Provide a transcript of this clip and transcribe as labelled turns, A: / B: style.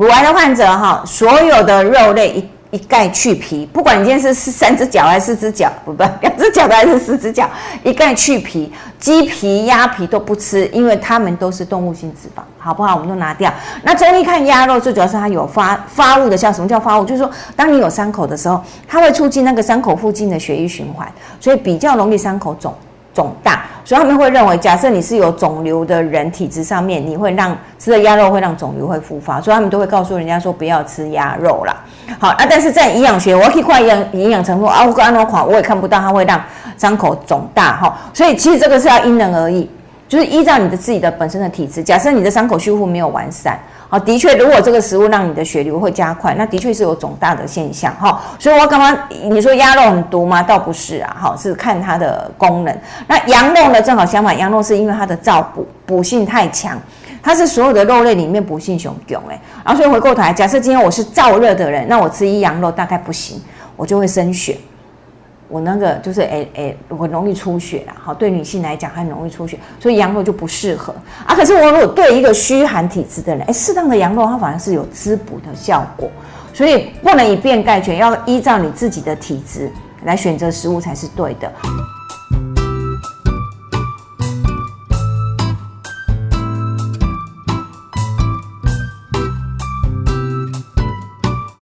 A: 乳癌的患者哈，所有的肉类一一概去皮，不管你今天是三只脚还是四只脚，不不，两只脚的还是四只脚，一概去皮，鸡皮、鸭皮都不吃，因为它们都是动物性脂肪，好不好？我们都拿掉。那中医看鸭肉，最主要是它有发发物的效。什么叫发物？就是说，当你有伤口的时候，它会促进那个伤口附近的血液循环，所以比较容易伤口肿。肿大，所以他们会认为，假设你是有肿瘤的人，体质上面你会让吃了鸭肉会让肿瘤会复发，所以他们都会告诉人家说不要吃鸭肉啦。好啊，但是在营养学，我可以看营养营养成分啊，我跟安诺款我也看不到它会让伤口肿大哈，所以其实这个是要因人而异，就是依照你的自己的本身的体质，假设你的伤口修复没有完善。好，的确，如果这个食物让你的血流会加快，那的确是有肿大的现象哈。所以我刚刚你说鸭肉很毒吗？倒不是啊，好是看它的功能。那羊肉呢？正好相反，羊肉是因为它的燥补补性太强，它是所有的肉类里面补性雄强哎。然后所以回过头来，假设今天我是燥热的人，那我吃一羊肉大概不行，我就会生血。我那个就是哎哎，我容易出血啦，好，对女性来讲很容易出血，所以羊肉就不适合啊。可是我如果对一个虚寒体质的人，哎，适当的羊肉它反而是有滋补的效果，所以不能以便概全，要依照你自己的体质来选择食物才是对的。